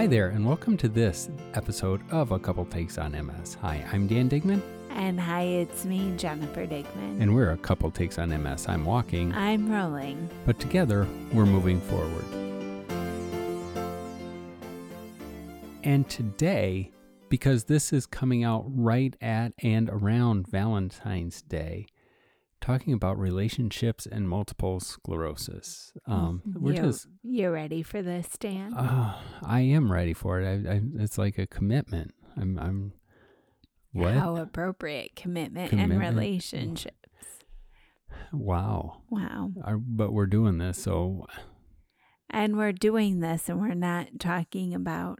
Hi there, and welcome to this episode of A Couple Takes on MS. Hi, I'm Dan Digman, And hi, it's me, Jennifer Digman. and we're A Couple Takes on MS. I'm walking, I'm rolling. but together we're moving forward. And today, because this is coming out right at and around Valentine's Day, talking about relationships and multiple sclerosis. Um, we're you, just you ready for this, Dan? Oh, I am ready for it. I, I, it's like a commitment. I'm, I'm, what? How appropriate commitment, Commitment. and relationships. Wow. Wow. Our, but we're doing this, so And we're doing this and we're not talking about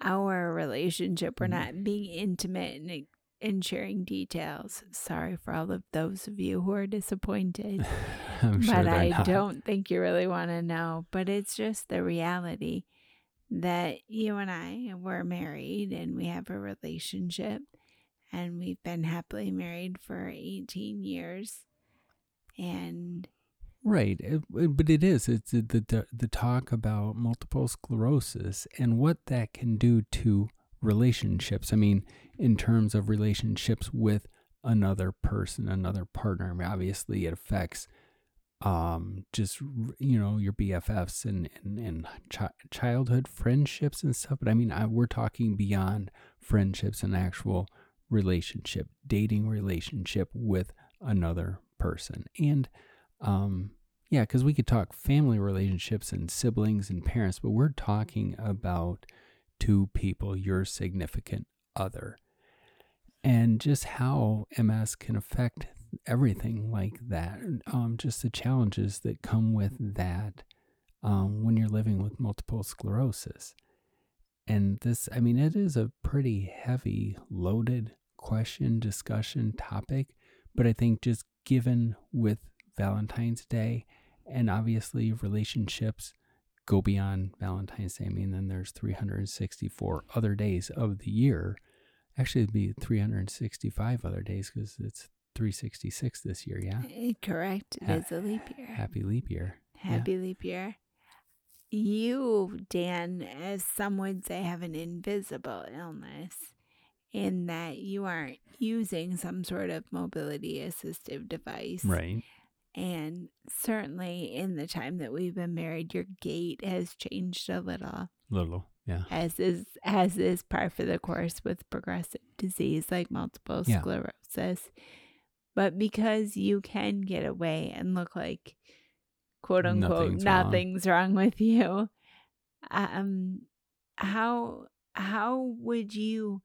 our relationship. We're Mm. not being intimate and, and sharing details. Sorry for all of those of you who are disappointed. I'm sure but I not. don't think you really want to know. But it's just the reality that you and I were married and we have a relationship and we've been happily married for 18 years. And Right, but it is. It's the, the the talk about multiple sclerosis and what that can do to relationships. I mean, in terms of relationships with another person, another partner. I mean, obviously, it affects um just you know your BFFs and and, and chi- childhood friendships and stuff. But I mean, I, we're talking beyond friendships and actual relationship, dating relationship with another person, and um, yeah, because we could talk family relationships and siblings and parents, but we're talking about two people, your significant other, and just how MS can affect everything like that. Um, just the challenges that come with that um, when you're living with multiple sclerosis. And this, I mean, it is a pretty heavy, loaded question, discussion, topic. But I think just given with Valentine's Day and obviously relationships go beyond Valentine's Day. I mean, then there's 364 other days of the year. Actually, it'd be 365 other days because it's 366 this year. Yeah. eh, correct, it Ha- is a leap year. Happy leap year. Happy leap year. You, Dan, as some would say, have an invisible illness in that you aren't using some sort of mobility assistive device. Right. And certainly in the time that we've been married, your gait has changed a little, Little. Yeah. as is as is par for the course with progressive disease like multiple Yeah. sclerosis. But because you can get away and look like quote unquote Nothing's wrong. nothing's wrong with you, um how how would you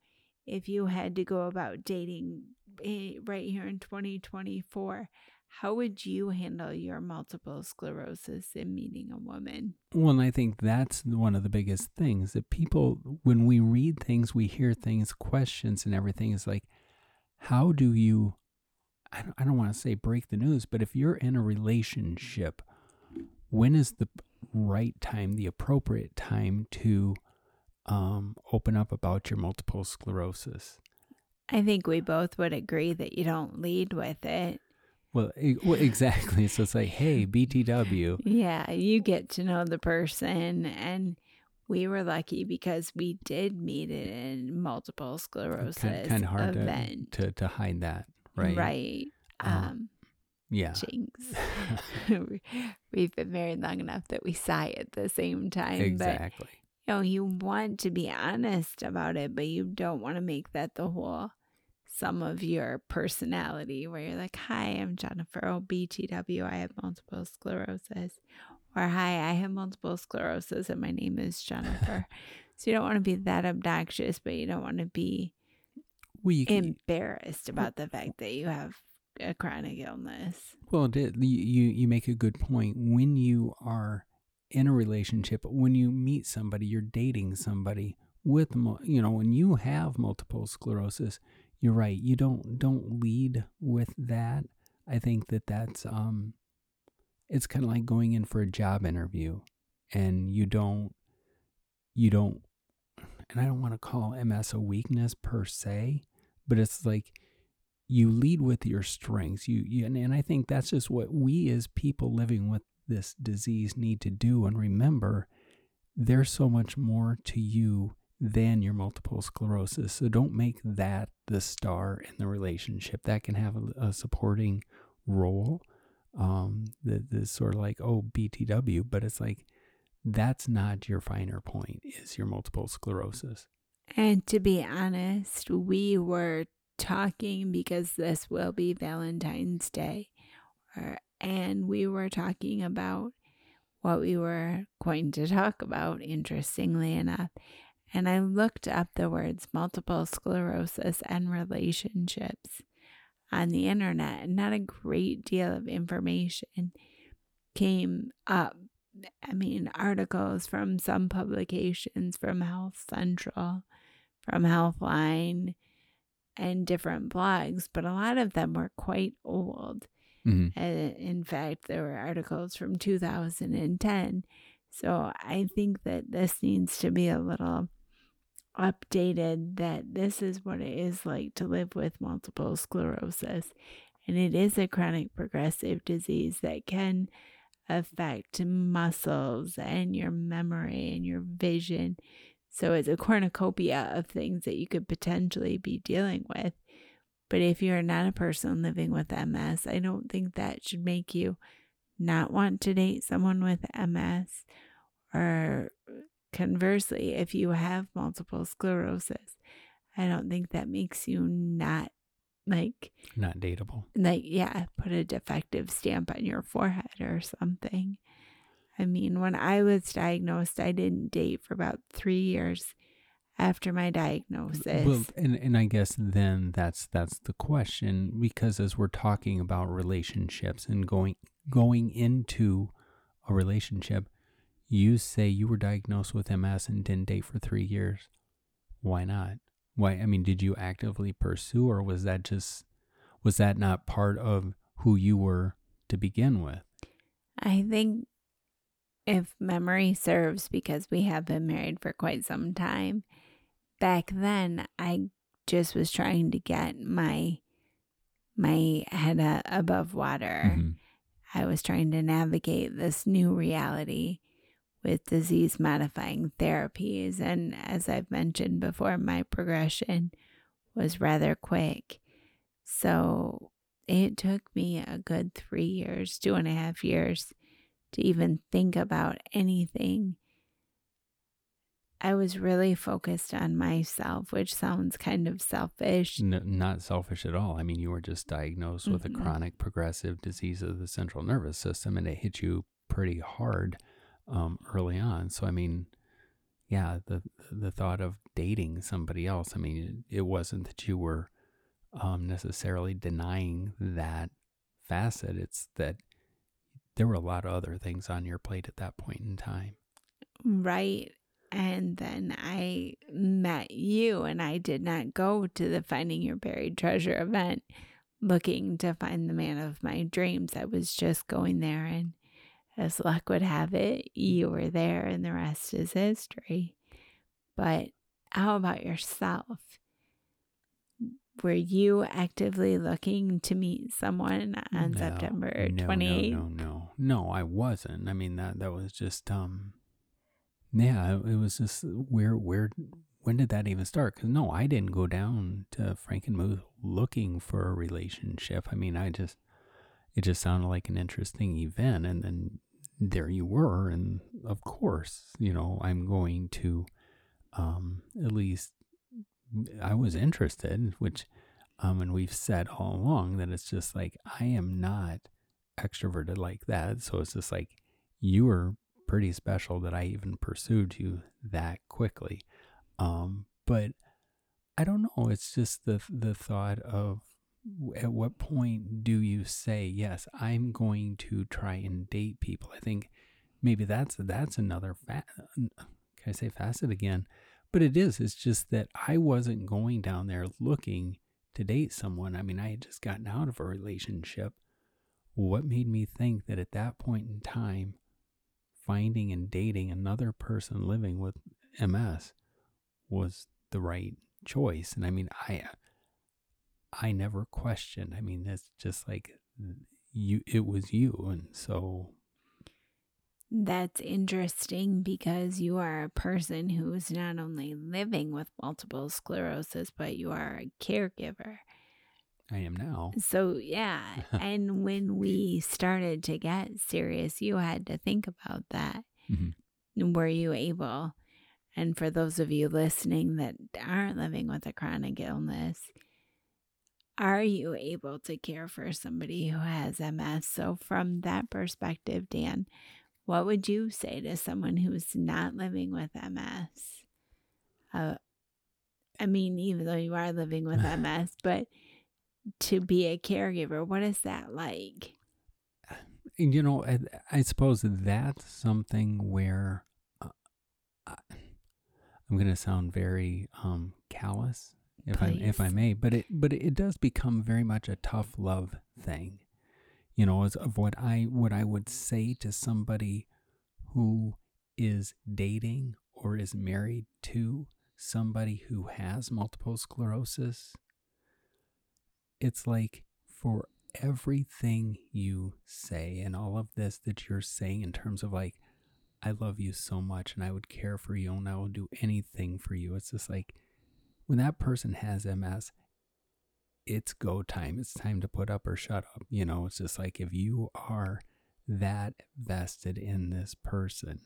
if you had to go about dating eh, right here in 2024 how would you handle your multiple sclerosis in meeting a woman Well, and I think that's one of the biggest things that people, when we read things, we hear things, questions, and everything is like, how do you, I don't, I don't want to say break the news, but if you're in a relationship, when is the right time, the appropriate time to um, open up about your multiple sclerosis? i think we both would agree that you don't lead with it Well, well exactly. So it's like, hey, BTW. Yeah, you get to know the person. And we were lucky because we did meet at a multiple sclerosis Kind of hard to, event. to, to hide that, right? Right. Um, Um, Yeah. jinx. We've been married long enough that we sigh at the same time. But, exactly. you know, you want to be honest about it, but you don't want to make that the whole some of your personality where you're like, Hi, I'm Jennifer. Oh, BTW. I have multiple sclerosis. Or hi, I have multiple sclerosis and my name is Jennifer. so you don't want to be that obnoxious, but you don't want to be embarrassed about the fact that you have a chronic illness. Well. You, you you make a good point. When you are in a relationship, when you meet somebody, you're dating somebody with, you know, when you have multiple sclerosis, you're right. You don't don't lead with that. I think that that's um, it's kind of like going in for a job interview, and you don't you don't, and I don't want to call MS a weakness per se, but it's like you lead with your strengths you, you and, and i think that's just what we as people living with this disease need to do and remember there's so much more to you than your multiple sclerosis. So don't make that the star in the relationship. That can have a, a supporting role. Um, that is sort of like, oh, BTW, but it's like that's not your finer point, is your multiple sclerosis. And to be honest, we were talking because this will be Valentine's Day, or, and we were talking about what we were going to talk about, interestingly enough. And I looked up the words multiple sclerosis and relationships on the internet, and not a great deal of information came up. I mean, articles from some publications from Health Central, from Healthline, and different blogs, but a lot of them were quite old. Mm-hmm. in fact, there were articles from 2010. So I think that this needs to be a little updated that this is what it is like to live with multiple sclerosis. And it is a chronic progressive disease that can affect muscles and your memory and your vision. So it's a cornucopia of things that you could potentially be dealing with. But if you're not a person living with MS, I don't think that should make you not want to date someone with MS. Or conversely, if you have multiple sclerosis, I don't think that makes you not like not dateable. Like, yeah, put a defective stamp on your forehead or something. I mean, when I was diagnosed, I didn't date for about three years after my diagnosis. Well, and, and I guess then that's that's the question because as we're talking about relationships and going going into a relationship, you say you were diagnosed with MS and didn't date for three years. Why not? Why? I mean, did you actively pursue, or was that just was that not part of who you were to begin with? I think if memory serves, because we have been married for quite some time, back then I just was trying to get my my head above water. Mm-hmm. I was trying to navigate this new reality with disease modifying therapies. And as I've mentioned before, my progression was rather quick. So it took me a good three years, two and a half years to even think about anything I was really focused on myself, which sounds kind of selfish. No, not selfish at all. I mean, you were just diagnosed mm-hmm. with a mm-hmm. chronic progressive disease of the central nervous system, and it hit you pretty hard um, early on. So, I mean, yeah, the the thought of dating somebody else. I mean, it, wasn't that you were um, necessarily denying that facet. It's that there were a lot of other things on your plate at that point in time. Right. And then I met you, and I did not go to the Finding Your Buried Treasure event looking to find the man of my dreams. I was just going there, and as luck would have it, you were there, and the rest is history. But how about yourself? Were you actively looking to meet someone on no, September 28th? No, no, no, no, I wasn't. I mean that that was just um yeah, it was just where where when did that even start? Because no, I didn't go down to Frankenmuth looking for a relationship. I mean, I just it just sounded like an interesting event, and then there you were, and of course, you know, I'm going to um, at least I was interested, which um, and we've said all along that it's just like I am not extroverted like that, so it's just like you were pretty special that I even pursued you that quickly. Um, but I don't know. It's just the the thought of at what point do you say yes? I'm going to try and date people. I think maybe that's that's another can I say facet again? But it is. It's just that I wasn't going down there looking to date someone. I mean, I had just gotten out of a relationship. What made me think that at that point in time finding and dating another person living with MS was the right choice. And I mean, I I never questioned. I mean, it's just like you it was you and so That's interesting because you are a person who's not only living with multiple sclerosis, but you are a caregiver. I am now. So, yeah. and when we started to get serious, you had to think about that. Mm-hmm. Were you able? And for those of you listening that aren't living with a chronic illness, are you able to care for somebody who has MS? So, from that perspective, Dan, what would you say to someone who's not living with MS? Uh, I mean, even though you are living with MS, but to be a caregiver, what is that like? You know, I, I suppose that's something where uh, I'm going to sound very um, callous, if I if I may, but it but it does become very much a tough love thing you know, as of what I what I would say to somebody who is dating or is married to somebody who has multiple sclerosis. It's like for everything you say and all of this that you're saying in terms of like, I love you so much and I would care for you and I will do anything for you. It's just like when that person has MS, it's go time. It's time to put up or shut up. You know, it's just like if you are that vested in this person,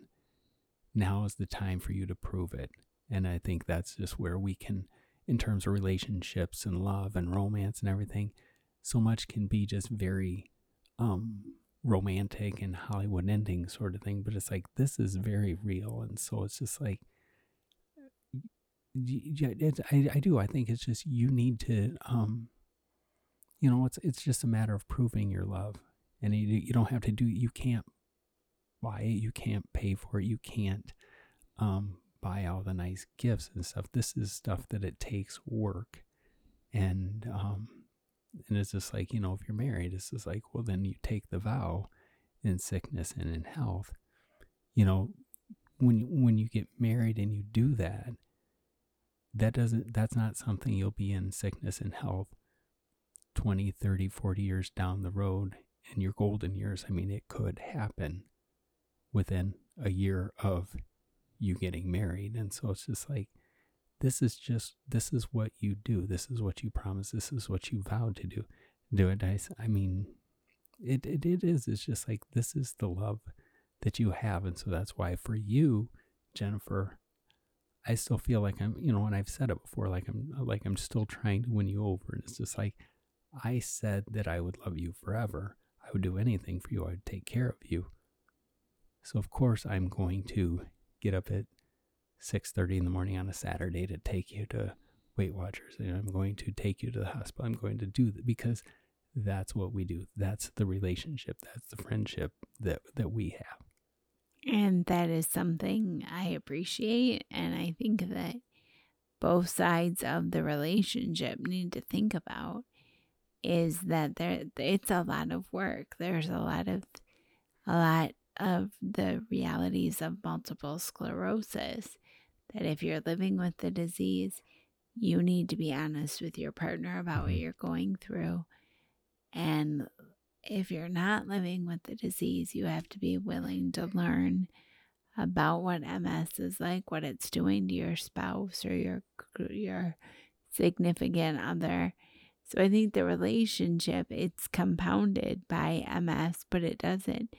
now is the time for you to prove it. And I think that's just where we can, in terms of relationships and love and romance and everything, so much can be just very um, romantic and Hollywood ending sort of thing. But it's like, this is very real. And so it's just like, yeah, I, I do. I think it's just you need to, um, you know, it's it's just a matter of proving your love, and you you don't have to do. You can't buy it. You can't pay for it. You can't um, buy all the nice gifts and stuff. This is stuff that it takes work, and um, and it's just like you know, if you're married, it's just like well, then you take the vow in sickness and in health. You know, when when you get married and you do that that doesn't that's not something you'll be in sickness and health 20 30 40 years down the road in your golden years. I mean it could happen within a year of you getting married. And so it's just like this is just this is what you do. This is what you promise. This is what you vowed to do do it I, I mean it, it it is. It's just like this is the love that you have. And so that's why for you jennifer I still feel like I'm, you know, and I've said it before, like I'm, uh, like I'm still trying to win you over. And it's just like, I said that I would love you forever. I would do anything for you. I would take care of you. So of course I'm going to get up at 6:30 in the morning on a Saturday to take you to Weight Watchers, and I'm going to take you to the hospital. I'm going to do that because that's what we do. That's the relationship. That's the friendship that that we have. And that is something I appreciate. And I think that both sides of the relationship need to think about is that there it's a lot of work. There's a lot of a lot of the realities of multiple sclerosis that if you're living with the disease, you need to be honest with your partner about what mm-hmm. you're going through and if you're not living with the disease, you have to be willing to learn about what MS is like, what it's doing to your spouse or your your significant other. So I think the relationship it's compounded by MS, but it doesn't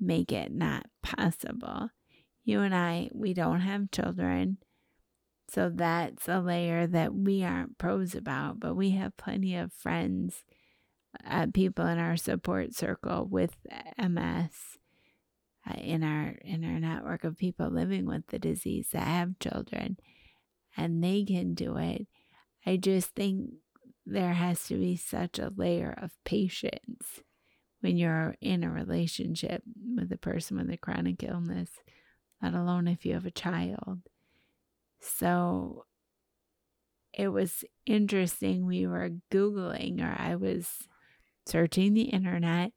make it not possible. You and I, we don't have children. So that's a layer that we aren't pros about, but we have plenty of friends uh, people in our support circle with MS uh, in our in our network of people living with the disease that have children and they can do it. I just think there has to be such a layer of patience when you're in a relationship with a person with a chronic illness, let alone if you have a child. So it was interesting. We were Googling, or I was searching the internet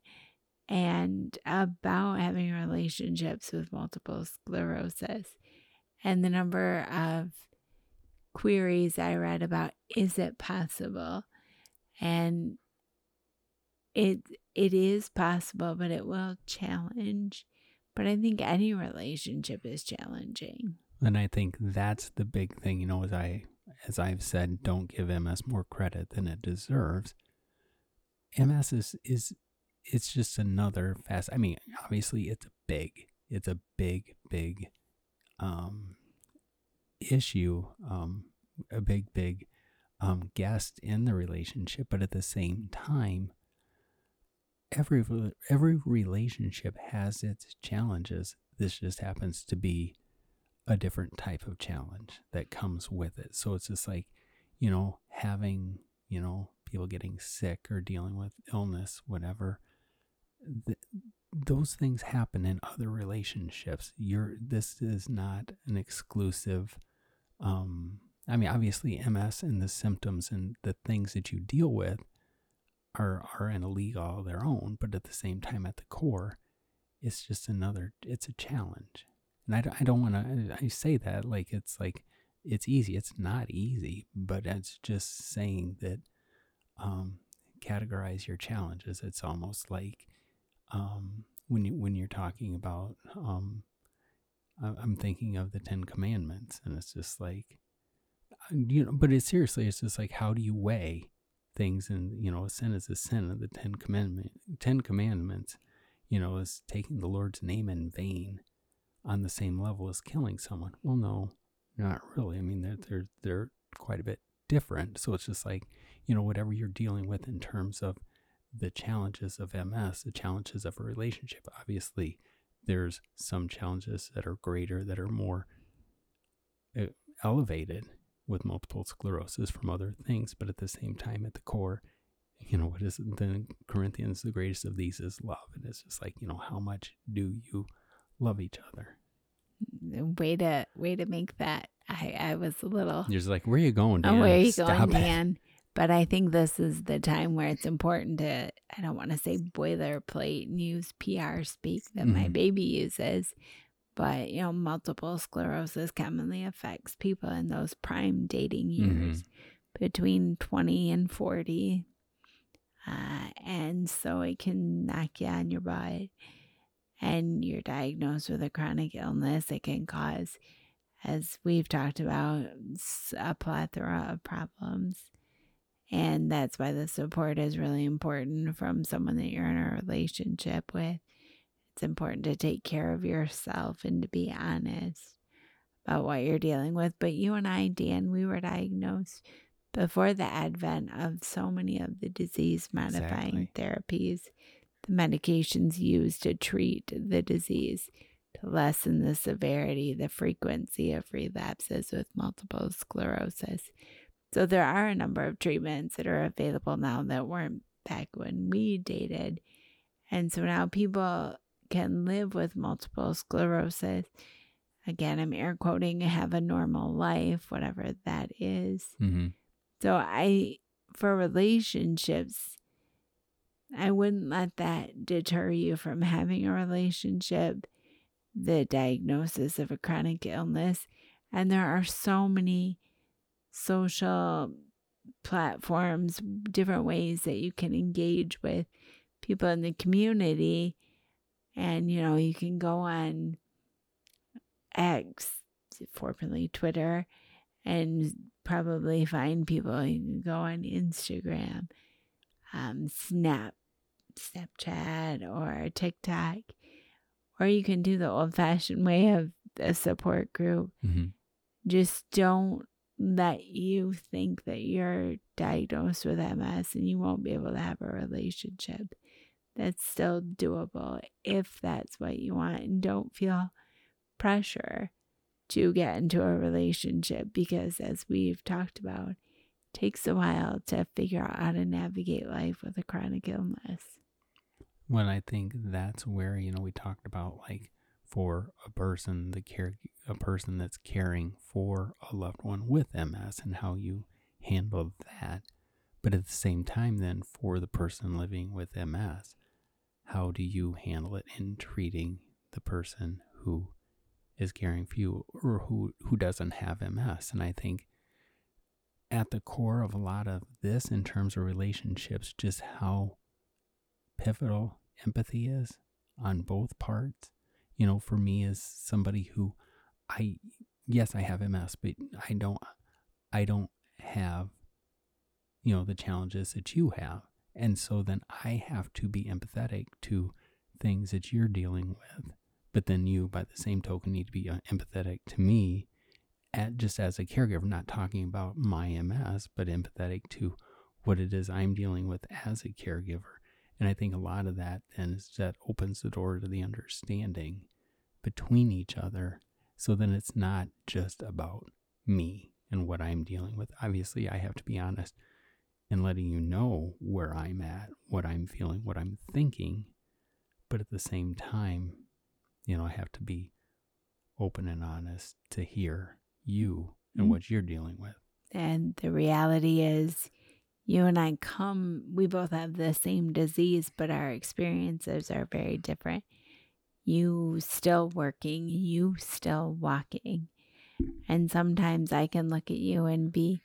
and about having relationships with multiple sclerosis. And the number of queries I read about is it possible? And it it is possible, but it will challenge But I think any relationship is challenging. And I think that's the big thing, you know, as I as I've said, don't give MS more credit than it deserves. MS is is it's just another fast I mean, obviously it's a big. It's a big, big um issue, um a big, big um guest in the relationship, but at the same time, every every relationship has its challenges. This just happens to be a different type of challenge that comes with it. So it's just like, you know, having, you know, people getting sick or dealing with illness, whatever. Th- those things happen in other relationships. You're this is not an exclusive um I mean obviously MS and the symptoms and the things that you deal with are are in a league all their own, but at the same time at the core it's just another it's a challenge and I don't, I don't want to I say that like it's like it's easy it's not easy but it's just saying that um, categorize your challenges it's almost like um, when you when you're talking about um, I'm thinking of the Ten Commandments and it's just like uh, you know but it's seriously it's just like how do you weigh things and you know a sin is a sin of the Ten Commandment Ten Commandments you know is taking the Lord's name in vain on the same level as killing someone. Well, no, not really. I mean, they're they're they're quite a bit different. So it's just like you know whatever you're dealing with in terms of the challenges of MS, the challenges of a relationship. Obviously, there's some challenges that are greater, that are more uh, elevated with multiple sclerosis from other things, but at the same time, at the core, you know, what is the Corinthians? The greatest of these is love, and it's just like you know, how much do you love each other. Way to way to make that. I I was a little. You're just like, where are you going, Dan? Oh, where are you Stop going, Dan? But I think this is the time where it's important to. I don't want to say boilerplate news PR speak that mm-hmm. my baby uses, but you know, multiple sclerosis commonly affects people in those prime dating years mm-hmm. between twenty and forty, uh, and so it can knock you on your butt and you're diagnosed with a chronic illness, it can cause, as we've talked about, a plethora of problems. And that's why the support is really important from someone that you're in a relationship with. It's important to take care of yourself and to be honest about what you're dealing with. But you and I, Dan, we were diagnosed before the advent of so many of the disease modifying exactly. therapies the medications used to treat the disease to lessen the severity, the frequency of relapses with multiple sclerosis. So there are a number of treatments that are available now that weren't back when we dated. And so now people can live with multiple sclerosis. Again, I'm air quoting, have a normal life, whatever that is. Mm-hmm. So I, for relationships, I wouldn't let that deter you from having a relationship, the diagnosis of a chronic illness. And there are so many social platforms, different ways that you can engage with people in the community. And, you know, you can go on X, formerly Twitter, and probably find people. You can go on Instagram, um, Snap, Snapchat or TikTok, or you can do the old fashioned way of a support group. Mm-hmm. Just don't let you think that you're diagnosed with MS and you won't be able to have a relationship. That's still doable if that's what you want. And don't feel pressure to get into a relationship because, as we've talked about, takes a while to figure out how to navigate life with a chronic illness. When I think that's where, you know, we talked about like for a person, the care, a person that's caring for a loved one with MS and how you handle that. But at the same time, then for the person living with MS, how do you handle it in treating the person who is caring for you or who, who doesn't have MS? And I think at the core of a lot of this in terms of relationships, just how pivotal empathy is on both parts. You know, for me as somebody who I yes, I have MS, but I don't I don't have you know the challenges that you have. And so then I have to be empathetic to things that you're dealing with. But then you, by the same token, need to be uh, empathetic to me at, just as a caregiver, not talking about my MS, but empathetic to what it is I'm dealing with as a caregiver. And I think a lot of that then is that opens the door to the understanding between each other. So then it's not just about me and what I'm dealing with. Obviously, I have to be honest in letting you know where I'm at, what I'm feeling, what I'm thinking. But at the same time, you know, I have to be open and honest to hear you and mm-hmm. what you're dealing with. And the reality is, you and I come, we both have the same disease, but our experiences are very different. You still working, you still walking. And sometimes I can look at you and be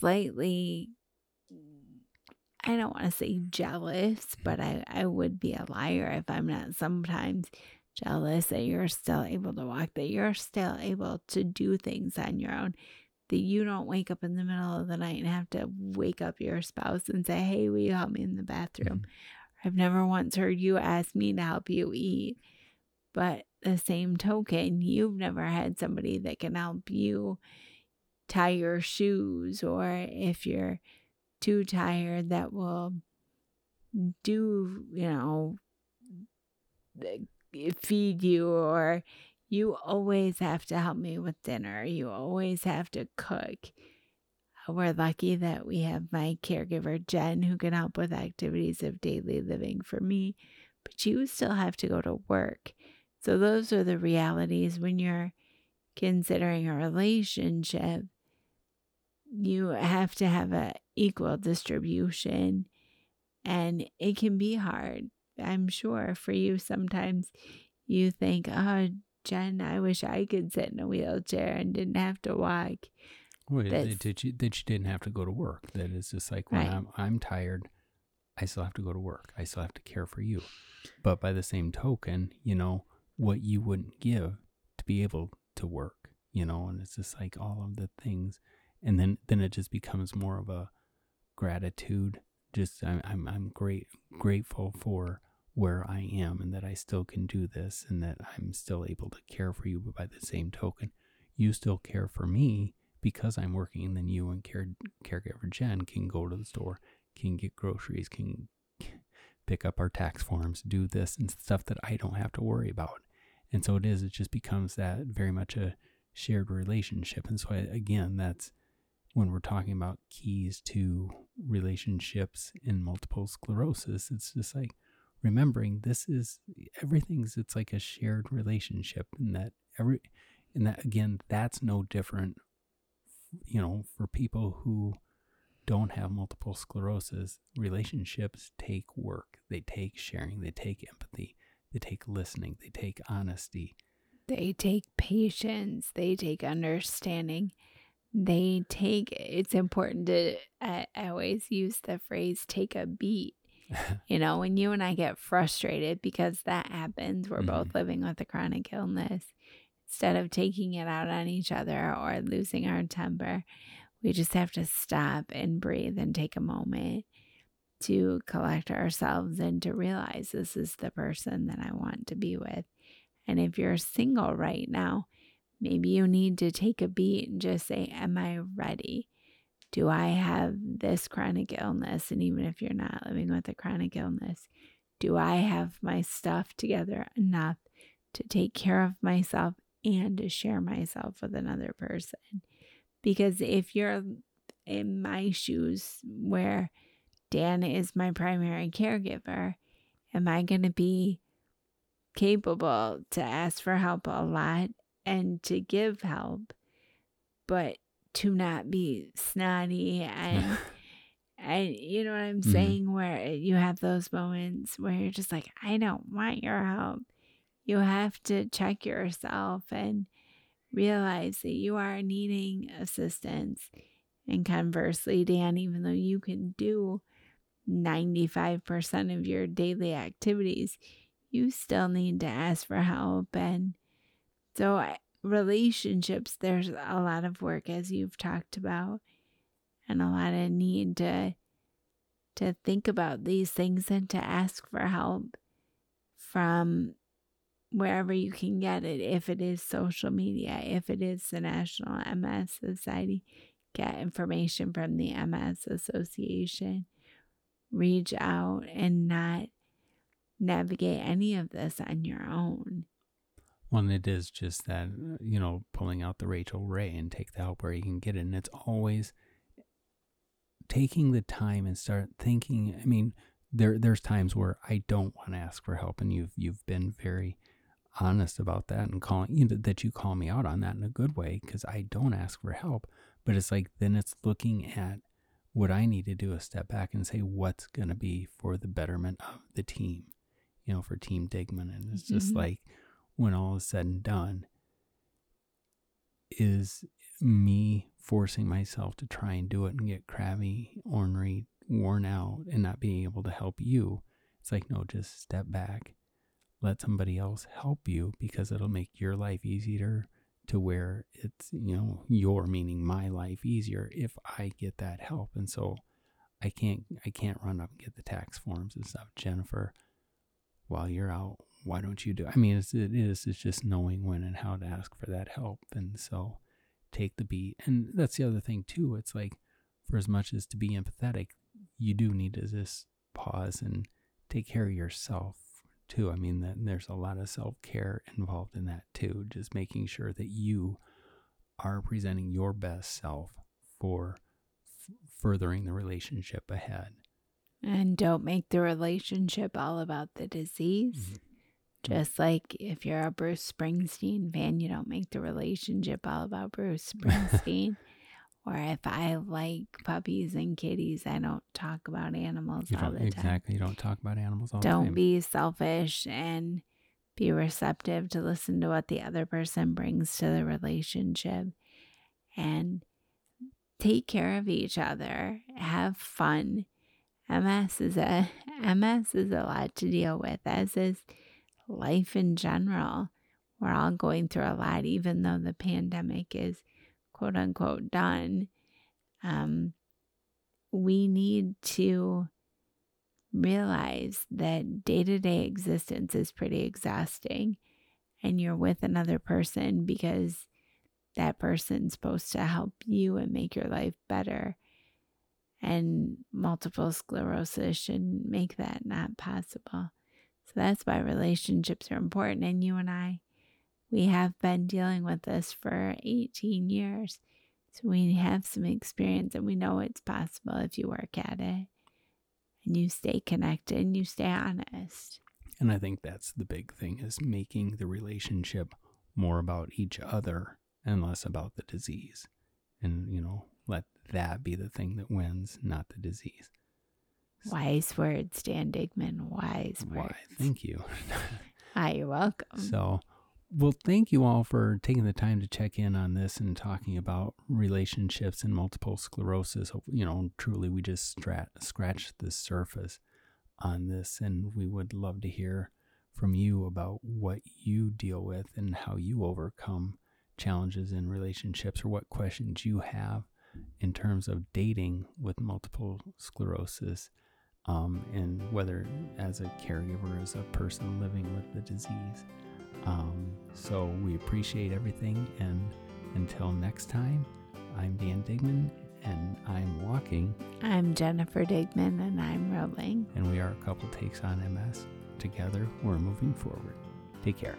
slightly, I don't want to say jealous, but I, I would be a liar if I'm not sometimes jealous that you're still able to walk, that you're still able to do things on your own, that you don't wake up in the middle of the night and have to wake up your spouse and say, Hey, will you help me in the bathroom? Mm-hmm. I've never once heard you ask me to help you eat. But the same token, you've never had somebody that can help you tie your shoes, or if you're too tired, that will do, you know, feed you, or you always have to help me with dinner. You always have to cook. We're lucky that we have my caregiver, Jen, who can help with activities of daily living for me, but you still have to go to work. So, those are the realities when you're considering a relationship you have to have a equal distribution and it can be hard i'm sure for you sometimes you think oh jen i wish i could sit in a wheelchair and didn't have to walk. Wait, that you that you didn't have to go to work. That is just like when right. i'm i'm tired i still have to go to work. I still have to care for you. But by the same token you know what you wouldn't give to be able to work you know and it's just like all of the things. And then then it just becomes more of a gratitude. Just i'm i'm, I'm great grateful for where i am and that i still can do this and that i'm still able to care for you but by the same token you still care for me because i'm working and then you and care, caregiver jen can go to the store can get groceries can pick up our tax forms do this and stuff that i don't have to worry about. And so it is it just becomes that very much a shared relationship. And so I, again that's when we're talking about keys to relationships in multiple sclerosis, it's just like remembering this is everything's it's like a shared relationship and that every and that again that's no different you know for people who don't have multiple sclerosis. Relationships take work. They take sharing. They take empathy. They take listening. They take honesty. They take patience. They take understanding. They take it's important to I, I always use the phrase take a beat you know when you and i get frustrated because that happens we're mm-hmm. both living with a chronic illness instead of taking it out on each other or losing our temper we just have to stop and breathe and take a moment to collect ourselves and to realize this is the person that i want to be with and if you're single right now Maybe you need to take a beat and just say, Am I ready? Do I have this chronic illness? And even if you're not living with a chronic illness, do I have my stuff together enough to take care of myself and to share myself with another person? Because if you're in my shoes where Dan is my primary caregiver, am I going to be capable to ask for help a lot and to give help, but to not be snotty and and you know what I'm mm-hmm. saying where you have those moments where you're just like I don't want your help. You have to check yourself and realize that you are needing assistance. And conversely, Dan, even though you can do 95% of your daily activities, you still need to ask for help. And so, relationships, there's a lot of work, as you've talked about, and a lot of need to to think about these things and to ask for help from wherever you can get it. If it is social media, if it is the National MS Society, get information from the MS Association. Reach out and not navigate any of this on your own. Well, it is just that, you know, pulling out the Rachael Ray and take the help where you can get it. And it's always taking the time and start thinking. I mean, there there's times where I don't want to ask for help, and you've you've been very honest about that and calling you know, that you call me out on that in a good way because I don't ask for help. But it's like then it's looking at what I need to do a step back and say what's going to be for the betterment of the team, you know, for Team Digman. And it's just mm-hmm. like when all is said and done, is me forcing myself to try and do it and get crabby, ornery, worn out, and not being able to help you. It's like, no, just step back. Let somebody else help you because it'll make your life easier to where it's, you know, your meaning my life easier if I get that help. And so I can't I can't run up and get the tax forms and stuff. Jennifer, while you're out, why don't you do it? I mean it's it is it's just knowing when and how to ask for that help. And so take the beat. And that's the other thing too. It's like for as much as to be empathetic, you do need to just pause and take care of yourself too. I mean, that there's a lot of self care involved in that too. Just making sure that you are presenting your best self for f- furthering the relationship ahead. And don't make the relationship all about the disease. Mm-hmm. Just like if you're a Bruce Springsteen fan, you don't make the relationship all about Bruce Springsteen. or if I like puppies and kitties, I don't talk about animals all the time. Exactly. You don't talk about animals all don't the time. Don't be selfish and be receptive to listen to what the other person brings to the relationship and take care of each other. Have fun. MS is a MS is a lot to deal with, as is life in general. We're all going through a lot, even though the pandemic is quote unquote done. Um, we need to realize that day to day existence is pretty exhausting, and you're with another person because that person's supposed to help you and make your life better. And multiple sclerosis should make that not possible. That's why relationships are important. And you and I, we have been dealing with this for 18 years. So we have some experience and we know it's possible if you work at it and you stay connected and you stay honest. And I think that's the big thing is making the relationship more about each other and less about the disease. And, you know, let that be the thing that wins, not the disease. Wise words, Dan Digman. Wise words. Why, thank you. Hi, you're welcome. So, well, thank you all for taking the time to check in on this and talking about relationships and multiple sclerosis. You know, truly, we just strat- scratched the surface on this, and we would love to hear from you about what you deal with and how you overcome challenges in relationships or what questions you have in terms of dating with multiple sclerosis um, and whether as a caregiver, as a person living with the disease. Um, so we appreciate everything. And until next time, I'm Dan Digman and I'm walking. I'm Jennifer Digman and I'm rolling. And we are a couple takes on MS. Together, we're moving forward. Take care.